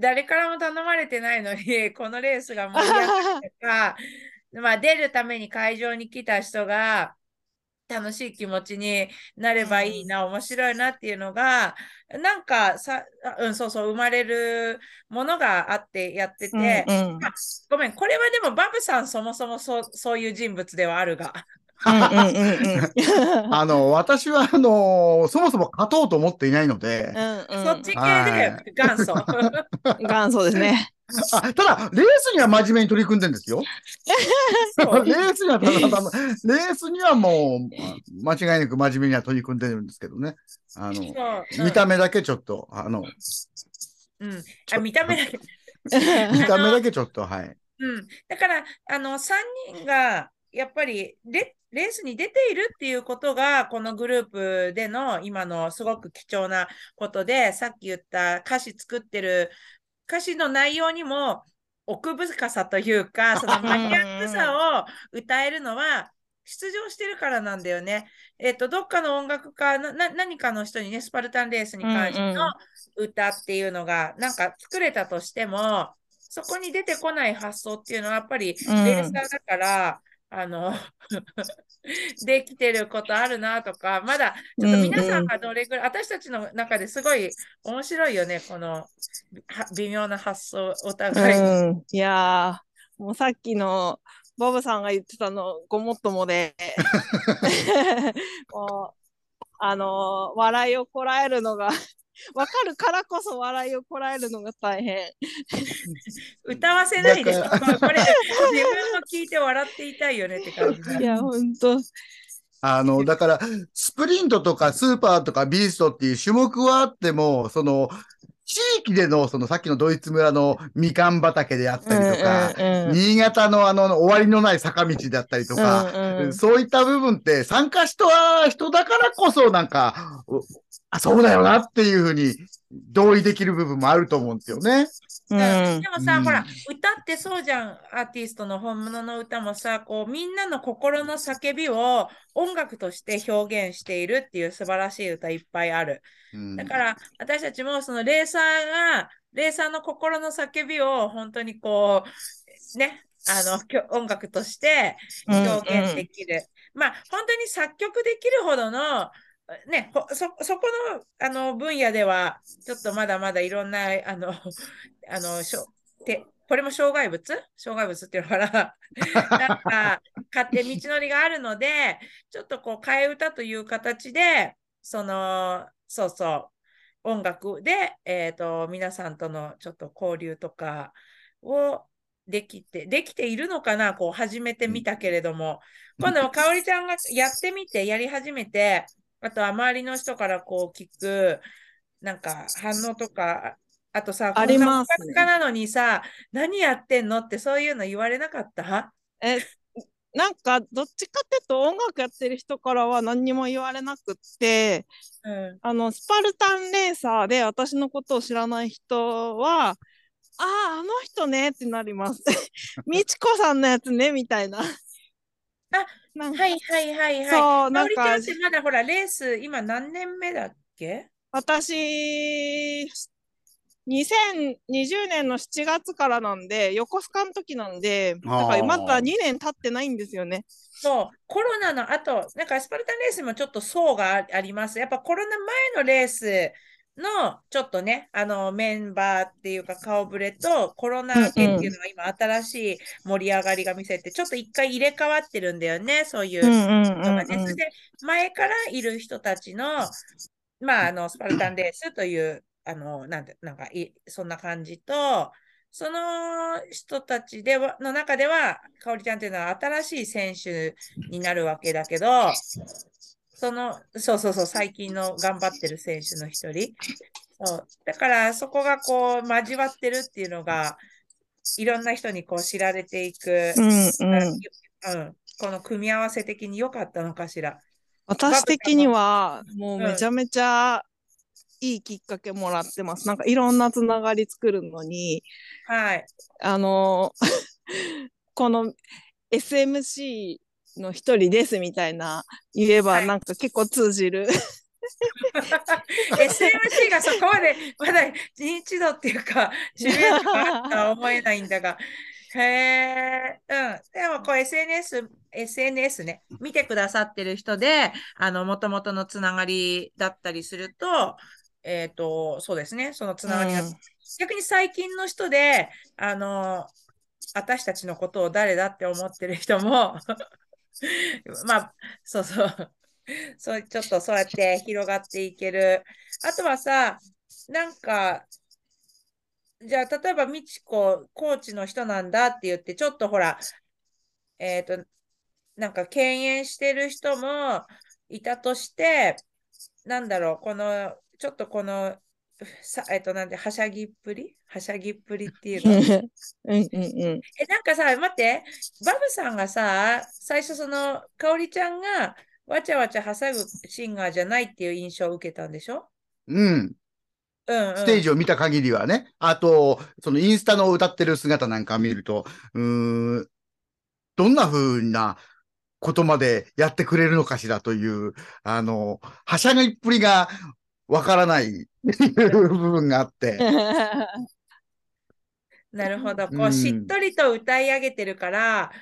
誰からも頼まれてないのに、このレースが盛り上がるとか、まあ出るために会場に来た人が楽しい気持ちになればいいな、面白いなっていうのが、なんかさ、あうん、そうそう、生まれるものがあってやってて、うんうんまあごめん、これはでもバブさんそもそもそうそういう人物ではあるが。うんうんうんうん あの、私は、あの、そもそも勝とうと思っていないので、うんそっち系はで元祖。元祖ですね。あただ、レースには真面目に取り組んでるんですよ。レースにはただただ、レースにはもう、ま間違いなく真面目には取り組んでるんですけどね。あの、そう見た目だけちょっと、あの、うんうんあ見た目だけ。見た目だけちょっと、はい。うん、だから、あの、3人が、やっぱりレ、レースに出ているっていうことが、このグループでの今のすごく貴重なことで、さっき言った歌詞作ってる歌詞の内容にも奥深さというか、そのマニアックさを歌えるのは、出場してるからなんだよね。えっ、と、どっかの音楽家な、な何かの人にね、スパルタンレースに関しての歌っていうのが、なんか作れたとしても、そこに出てこない発想っていうのは、やっぱりレうん。ーサーだから、あの、できてることあるなとか、まだちょっと皆さんがどれぐらい、私たちの中ですごい面白いよね、このは微妙な発想、お互い。に。うん、いやー、もうさっきのボブさんが言ってたのごもっともで、もう、あのー笑いをこらえるのが、わかるからこそ笑いをこらえるのが大変。歌わせないでしょ。だこれ、自分も聞いて笑っていたいよねって感じだいや、ほんと。あの、だから、スプリントとかスーパーとかビーストっていう種目はあっても、その、地域での、そのさっきのドイツ村のみかん畑であったりとか、うんうんうん新潟のあの終わりのない坂道だったりとか、うんうんそういった部分って参加した人だからこそなんか、おあ、そうだよなっていうふうに同意できる部分もあると思うんですよね。うんでもさ、うんほら、歌ってそうじゃん、アーティストの本物の歌もさ、こう、みんなの心の叫びを音楽として表現しているっていう素晴らしい歌いっぱいある。うんだから、私たちもそのレーサーが、レーサーの心の叫びを本当にこう、ね、あの、音楽として表現できる。まあ、本当に作曲できるほどの、ね、ほそ、そこの、あの分野では、ちょっとまだまだいろんな、あの、あの、しょてこれも障害物？障害物っていうのかな？なんか、勝手道のりがあるので、ちょっとこう、替え歌という形で、その、そうそう、音楽で、えっ、と、皆さんとのちょっと交流とかをできて、できているのかな？こう、始めてみたけれども、今度はかおりちゃんがやってみて、やり始めて、あとは周りの人からこう聞く、なんか反応とか、あとさ、ありますねなのにさ、何やってんのってそういうの言われなかった？え、なんか、どっちかっていうと音楽やってる人からは何にも言われなくって、うん。あの、スパルタンレーサーで私のことを知らない人は、ああ、あの人ねってなります。みちこさんのやつね、みたいな。あ、なんかはいはいはいはい。そう、かなんかおりちゃんっ、てまだほら、レース、今何年目だっけ？私、2020年の7月からなんで、横須賀の時なんで、だからまだ2年経ってないんですよね。そう、コロナの後、なんかスパルタンレースにもちょっと層がああります。やっぱコロナ前のレースのちょっとね、あのメンバーっていうか顔ぶれとコロナ明けっていうのが今新しい盛り上がりが見せて、ちょっと一回入れ替わってるんだよね、そういううんうんうん人がね。うんそれで、前からいる人たちの、まあ、あの、スパルタンレースという、あの、なんて、なんかい、そんな感じと、その人たちでは、の中では、かおりちゃんっていうのは新しい選手になるわけだけど、その、そうそうそう、最近の頑張ってる選手の一人。そう。だから、そこがこう、交わってるっていうのが、いろんな人にこう知られていく、うんうんうん、この組み合わせ的に良かったのかしら。私的には、もうめちゃめちゃいいきっかけもらってます。なんかいろんなつながり作るのに、はい。あの、この SMC の一人ですみたいな言えばはいなんか結構通じる。SMC がそこまでまだ認知度っていうか、知名度があるとは思えないんだが。へえ、うん。でも、こう SNS、SNS ね、見てくださってる人で、あの、もともとのつながりだったりすると、えっと、そうですね、そのつながりが、うん逆に最近の人で、あの、私たちのことを誰だって思ってる人も、まあ、そうそう。そう、ちょっとそうやって広がっていける。あとはさ、なんか、じゃあ、例えば、みちこ、コーチの人なんだって言って、ちょっとほら、えっと、なんか敬遠してる人もいたとして、なんだろう、この、ちょっとこの、さ、えっと、なんで、はしゃぎっぷり？はしゃぎっぷりっていうの？うんうんうん。え、なんかさ、待って、バブさんがさ、最初その、かおりちゃんがわちゃわちゃはしゃぐシンガーじゃないっていう印象を受けたんでしょ？うん。うんうん。ステージを見た限りはね。あと、そのインスタの歌ってる姿なんか見ると、うーん、どんな風なことまでやってくれるのかしらという、あの、はしゃぎっぷりがわからないっていう部分があって。なるほど。こうんう、しっとりと歌い上げてるから、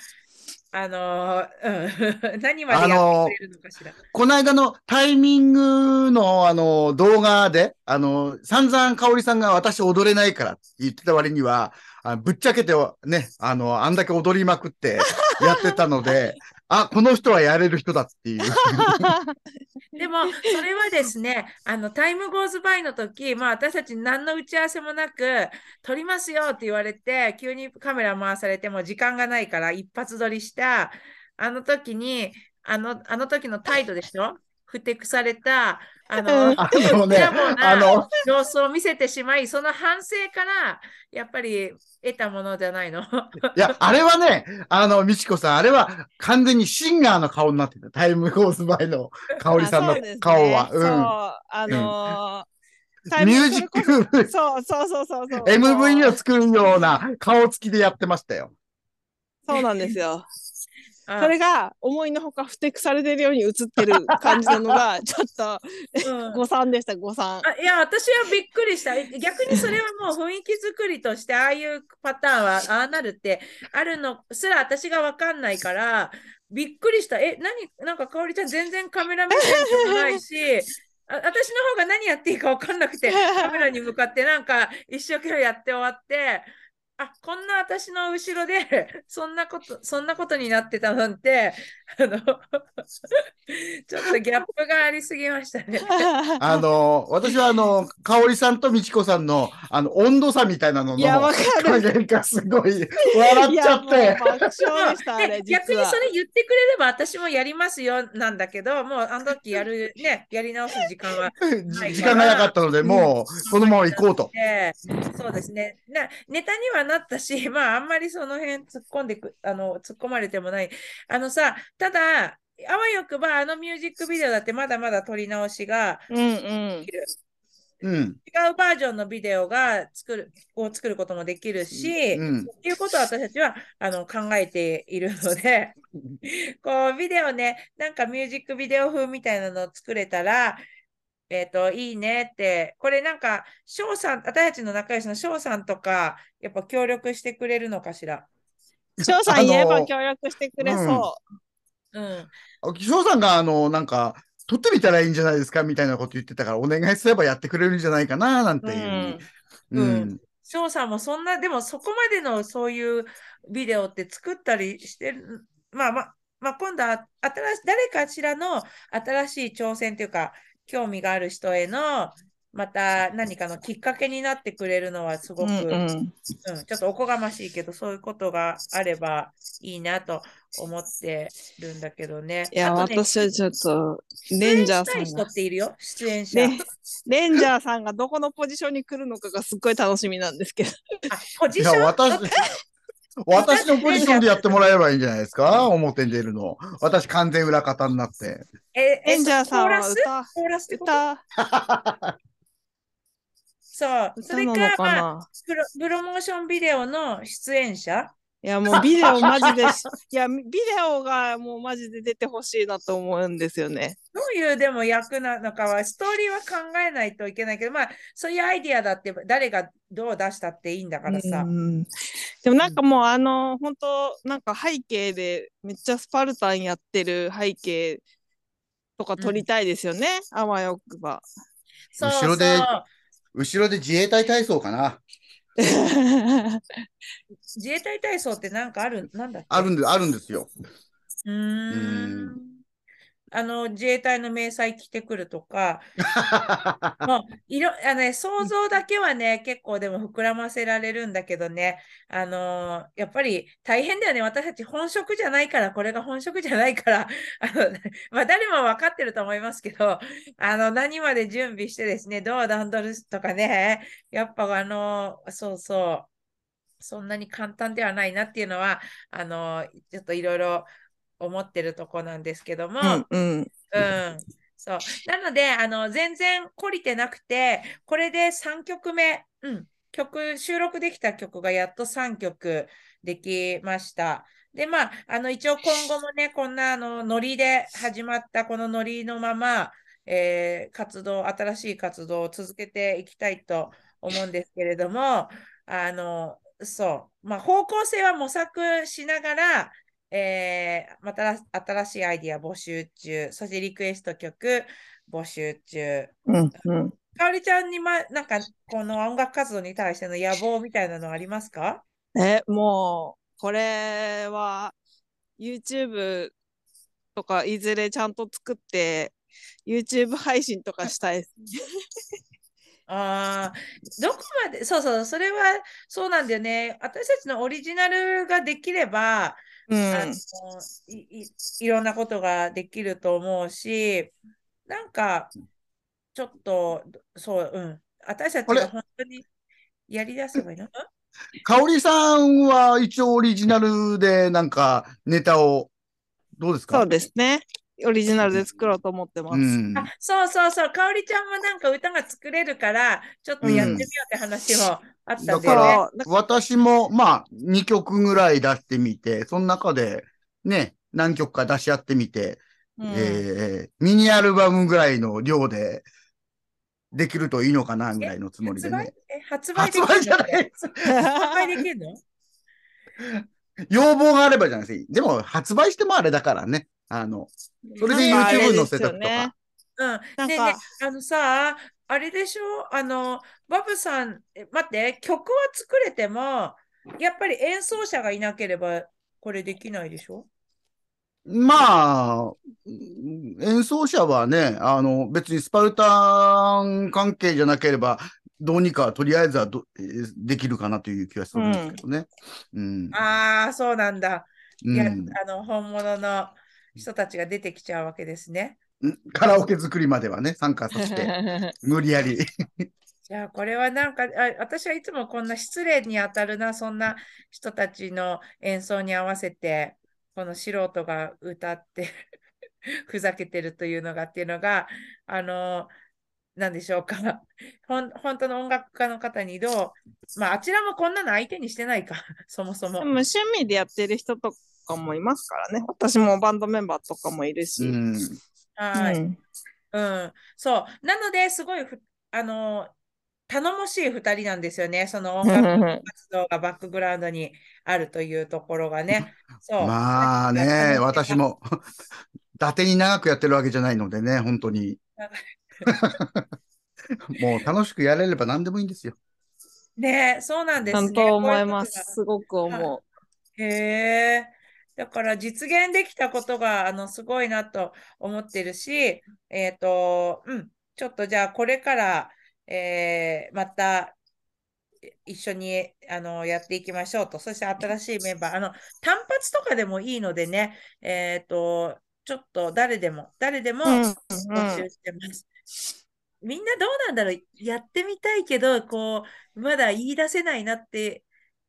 あのーうん、何までやってくれるのかしら。この間のタイミングの、あの、動画で、あの、散々香織さんが私踊れないからって言ってた割には、あぶっちゃけてね、あの、あんだけ踊りまくってやってたので、あ、この人はやれる人だっていう。でも、それはですね、あの、タイムゴーズバイの時、まあ、私たち何の打ち合わせもなく、撮りますよって言われて、急にカメラ回されても時間がないから一発撮りした、あの時に、あの、あの時の態度でしょ？ふてくされた、あの、あのね、あの、様子を見せてしまい、その反省から、やっぱり得たものじゃないの。いや、あれはね、あの、美智子さん、あれは完全にシンガーの顔になってた。タイムゴーズバイの香織さんのあそうね顔は。そう、あのーうん。ミュージック、そうそうそうそうそう。MV を作るような顔つきでやってましたよ。そうなんですよ。あそれが思いのほかふてくされてるように映ってる 感じなのが、ちょっとうん誤算でした、誤算。あいや、私はびっくりした。逆にそれはもう 雰囲気作りとして、ああいうパターンはああなるってあるのすら私が分かんないから、びっくりした。え、何なんか、かおりちゃん全然カメラ目線でもないし、あ私の方が何やっていいか分かんなくて、カメラに向かってなんか一生懸命やって終わって、あ、こんな私の後ろで、そんなこと、そんなことになってたなんて、あの、ちょっとギャップがありすぎましたね。あの、私はあの、香織さんと美智子さんの、あの、温度差みたいなののいや、わか加る。減がすごい笑っちゃって。逆にそ。れ言ってくれれば私もやりますよなんだけど、もうあの時やるね、やり直す時間はじ時間がなかったので、もう、このまま行こうと。で、そうですねな。ネタにはなったし、まああんまりその辺突っ込んでく、あの、突っ込まれてもない。あのさ、ただ、あわよくばあのミュージックビデオだってまだまだ撮り直しがうんうんでき。る。うん。違うバージョンのビデオが作る、を作ることもできるし、うん。っていうことを私たちはあの考えているので、こうビデオね、なんかミュージックビデオ風みたいなのを作れたら、えっ、と、いいねって、これなんか、翔さん、私たちの仲良しの翔さんとか、やっぱ協力してくれるのかしら？翔さん言えば協力してくれそうん。翔さんが、あの、なんか、撮ってみたらいいんじゃないですかみたいなこと言ってたから、お願いすればやってくれるんじゃないかな、なんていうふうに。ううんん。翔さんもそんな、でもそこまでのそういうビデオって作ったりしてる、まあまあ、まあ、今度は新し誰かしらの新しい挑戦というか、興味がある人への、また何かのきっかけになってくれるのはすう。ごく、うんうんうん。ちょっとおこがましいけど、そういうことがあればいいなと思ってるんだけどね。いや、ね私はちょっと、出レンジャーさんっているよ、出演者。レレンジャーさんがどこのポジションに来るのかがすっごい楽しみなんですけど。あ、ポジいや、ション私、私のポジションでやってもらえばいいんじゃないですか？表に出るの。私完全裏方になって。え、えレンジャーさんはコーラス？歌、歌、そう、それか、かまあ、なプロプロモーションビデオの出演者？いや、もうビデオマジでし、いや、ビデオがもうマジで出てほしいなと思うんですよね。どういうでも役なのかは、ストーリーは考えないといけないけど、まあ、そういうアイディアだって、誰がどう出したっていいんだからさ。うんでもなんかもうあの、本当なんか背景でめっちゃスパルタンやってる背景とか撮りたいですよね、あわよくば。そう後ろでそう後ろで自衛隊体操かな。自衛隊体操ってなんかある、なんだあるんで、あるんですよ。うーん。あの、自衛隊の迷彩着てくるとか、もう、いろ、あのね、想像だけはね、結構でも膨らませられるんだけどね、あのーやっぱり大変だよね。私たち本職じゃないから、これが本職じゃないから、あの、まあ、誰も分かってると思いますけど、あの、何まで準備してですね、どう段取るとかね、やっぱあの、そうそう、そんなに簡単ではないなっていうのは、あの、ちょっといろいろ思ってるとこなんですけども、うんうん。うん。そう。なので、あの、全然懲りてなくて、これで3曲目、うん、曲、収録できた曲がやっと3曲できました。で、まあ、あの、一応今後もね、こんな、あの、ノリで始まったこのノリのまま、えー活動、新しい活動を続けていきたいと思うんですけれども、あの、そう、まあ、方向性は模索しながら、えーまた新しいアイディア募集中、そしてリクエスト曲募集中。うんうん。かおりちゃんに、ま、なんか、この音楽活動に対しての野望みたいなのありますか？え、もう、これは、YouTube とかいずれちゃんと作って、YouTube 配信とかしたいですね。ああ、どこまで、そうそう、それはそうなんだよね。私たちのオリジナルができれば、うん。あのいいいろんなことができると思うし、なんか、ちょっと、そう、うん。私たちあれ？が本当にやりだせばいいの？かおりさんは一応オリジナルでなんかネタを、どうですか？そうですね。オリジナルで作ろうと思ってます。うん。あ、そうそうそう、かおりちゃんもなんか歌が作れるから、ちょっとやってみようって話もあったんだよね。だから私も、まあ、2曲ぐらい出してみて、その中で、ね、何曲か出し合ってみて、うんえーミニアルバムぐらいの量で、できるといいのかな、ぐらいのつもりで発売ね。え、発売発売じゃない。発売できるの？要望があればじゃないですか。でも、発売してもあれだからね。あの、それで YouTube です載せとくとか。うん。なんねあのさ、あれでしょ？あの、バブさん、え待って、曲は作れても、やっぱり演奏者がいなければ、これできないでしょ？まあ、演奏者はね、あの、別にスパルタン関係じゃなければ、どうにかとりあえずはできるかなという気がするんですけどね。うん。ああ、そうなんだ。ういや、んあの、本物の人たちが出てきちゃうわけですね。カラオケ作りまではね、参加させて、無理やり。じゃあ、これはなんか、あ、私はいつもこんな失礼に当たるな、そんな人たちの演奏に合わせて、この素人が歌って ふざけてるというのがっていうのが、あの、なんでしょうか。ほん、本当の音楽家の方にどう、まあ、あちらもこんなの相手にしてないか、そもそもで。も趣味でやってる人とかもいますからね。私もバンドメンバーとかもいるし。うん。はい。うんうん、そう。なので、すごいふ、あの、頼もしい2人なんですよね。その音楽活動がバックグラウンドにあるというところがね。そう。まあね、私も、伊達に長くやってるわけじゃないのでね、本当に。もう楽しくやれれば何でもいいんですよ。ね、そうなんですね。ちゃんと思います。すごく思へえ。だから実現できたことがあのすごいなと思ってるし、えっと、うん、ちょっとじゃあこれから、えーまた一緒にあのやっていきましょうと。そして新しいメンバー、あの単発とかでもいいのでね、えっと、ちょっと誰でも、誰でもう。うん募集してます。みんなどうなんだろう？やってみたいけど、こう、まだ言い出せないなって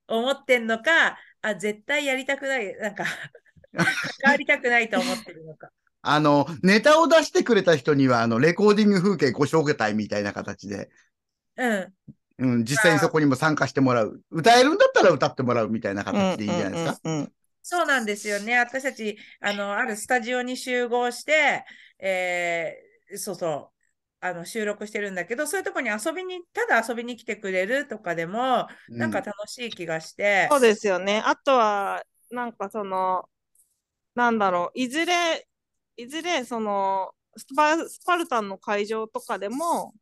思ってんのか、あ、絶対やりたくない、なんか、関わりたくないと思ってるのか。あの、ネタを出してくれた人には、あの、レコーディング風景ご紹介みたいな形で、うん。うん、実際にそこにも参加してもらう。歌えるんだったら歌ってもらうみたいな形でいいんじゃないですか。うんうんうんそうなんですよね。私たち、あの、あるスタジオに集合して、えーそうそう、あの、収録してるんだけど、そういうとこに遊びに、ただ遊びに来てくれるとかでも、なんか楽しい気がして、そうですよね。あとは、なんかその、なんだろう、いずれ、いずれ、その、スパ、スパルタンの会場とかでも、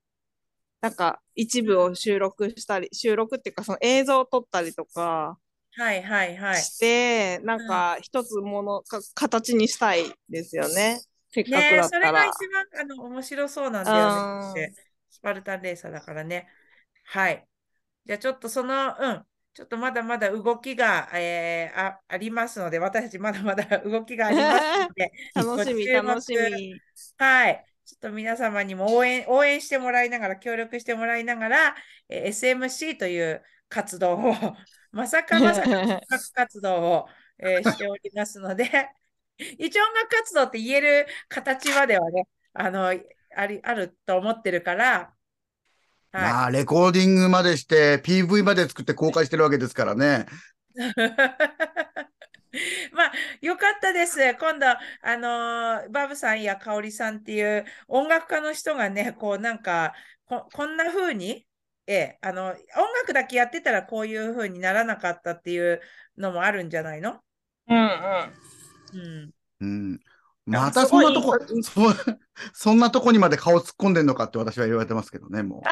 なんか一部を収録したり、収録っていうか、その映像を撮ったりとかはいはいはい。して、なんか一つものか、形にしたいですよね。せっかくだったら。それが一番あの面白そうなんだよね。スパルタンレーサーだからね。はい。じゃあちょっとその、うん、ちょっとまだまだ動きが、えーあ、ありますので、私たちまだまだ動きがありますので、楽しみ、楽しみ。はい。ちょっと皆様にも応援、応援してもらいながら、協力してもらいながら、えー SMC という活動を、まさかまさか活動を、えーしておりますので、一応音楽活動って言える形まではね、あの、あり、あると思ってるから、はまあ、レコーディングまでして、PV まで作って公開してるわけですからね。い。まあ、よかったです。今度、あのーバブさんやかおりさんっていう音楽家の人がね、こうなんか、こ、こんな風に、ええ、あの、音楽だけやってたらこういう風にならなかったっていうのもあるんじゃないの？うんうん。うん。うん。またそんなとこ、そ そんなとこにまで顔突っ込んでんのかって私は言われてますけどね、も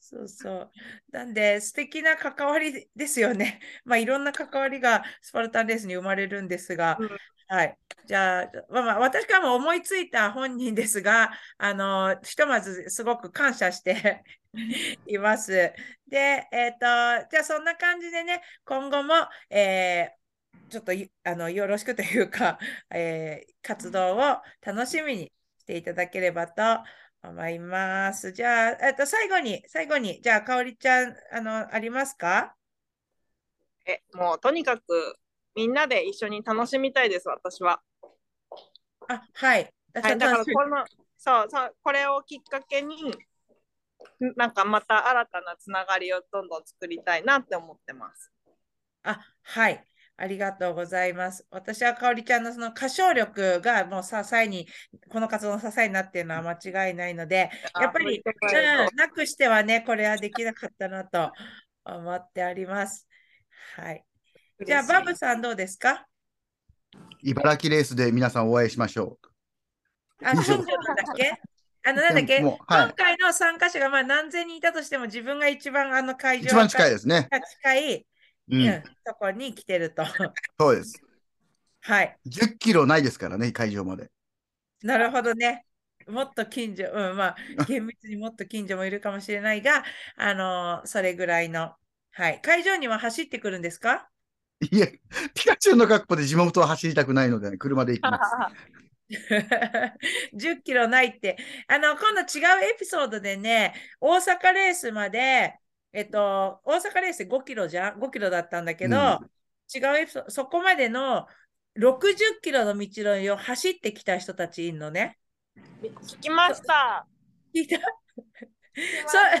そうそう。なんで、素敵な関わりですよね。まあ、いろんな関わりがスパルタンレースに生まれるんですが、うんはい。じゃあ、まあまあ、私からも思いついた本人ですが、あの、ひとまずすごく感謝して います。で、えっ、と、じゃあそんな感じでね、今後も、えーちょっといあのよろしくというか、えー活動を楽しみにしていただければと思います。じゃあ、えっと、最後に、最後に、じゃあ、かおりちゃん、あの、ありますか？え、もうとにかくみんなで一緒に楽しみたいです、私は。あ、はい。はい、だからこの、そうそう、これをきっかけに、なんかまた新たなつながりをどんどん作りたいなって思ってます。あ、はい。ありがとうございます。私はかおりちゃんのその歌唱力がもう支えに、この活動の支えになっているのは間違いないので、やっぱり、うん、なくしてはね、これはできなかったなと思っております。はい。じゃあ、バブさんどうですか？う。茨城レースで皆さんお会いしましょあ、近所なんだっけ？あの、なんだっけ、はい今回の参加者がまあ何千人いたとしても、自分が一番あの会う。場一番近いい。ですね。近い、ううんん。とこに来てると。そうです。はい。10キロないですからね、会場まで。なるほどね。もっと近所、うん、まあ、厳密にもっと近所もいるかもしれないが、あのそれぐらいの。はい。会場には走ってくるんですか？いえ、ピカチュウの格好で地元は走りたくないので、車で行きます。10キロないって。あの、今度違うエピソードでね、大阪レースまで、えっと、大阪レース5キロじゃん ?5 キロだったんだけど、うん違うエピソード、そこまでの60キロの道のりを走ってきた人たちいるのね。聞きました。聞い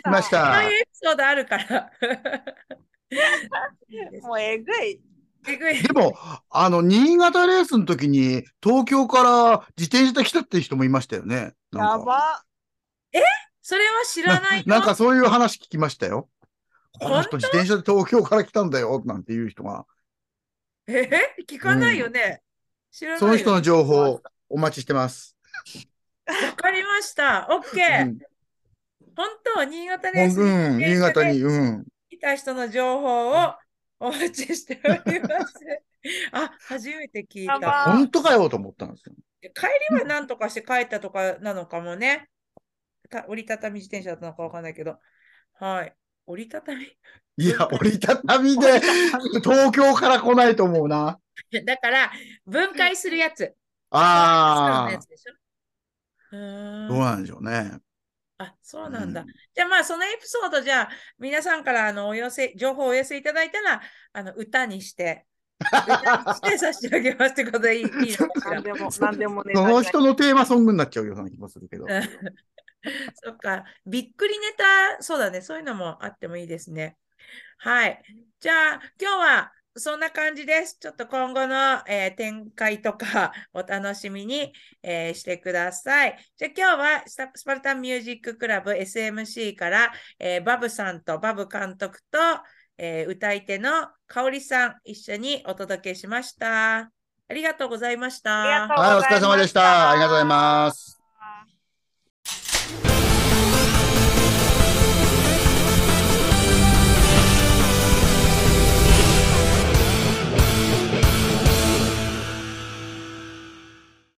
た？ましたそういうエピソードあるから。もうえぐい。えぐいでも、あの、新潟レースの時に、東京から自転車で来たっていう人もいましたよね。やば。それは知らないよ。なんかそういう話聞きましたよ。この本人自転車で東京から来たんだよ、なんていう人が。え聞かないよね。知らないよその人の情報、お待ちしてます。わかりました。オッケー。うん本当、新潟レースうん、に新潟に、うん。来た人の情報をお待ちしております。あ、初めて聞いた。本当かよと思ったんですよ。帰りは何とかして帰ったとかなのかもね。た折りたたみ自転車だったのかわかんないけど。はい。折りたたみ？いや、折りたたみで東京から来ないと思うな。だから、分解するやつ。ああ使うやつ、でしょ？うーんどうなんでしょうね。あ、そうなんだ。うんじゃあまあそのエピソードじゃあ皆さんからあのお寄せ、情報をお寄せいただいたらあの歌にして、歌にして差し上げますってことでいいいいのか？なん。でも、なんでもね。その人のテーマソングになっちゃうような気もするけど。そっか、びっくりネタ、そうだね、そういうのもあってもいいですね。はい。じゃあ今日はそんな感じです。ちょっと今後の、えー展開とか お楽しみに、えーしてください。じゃあ今日はスタスパルタンミュージッククラブ SMC から、えーバブさんとバブ監督と、えー歌い手の香織さん一緒にお届けしました。ありがとうございました。ありがとうはい、お疲れ様でした。ありがとうございます。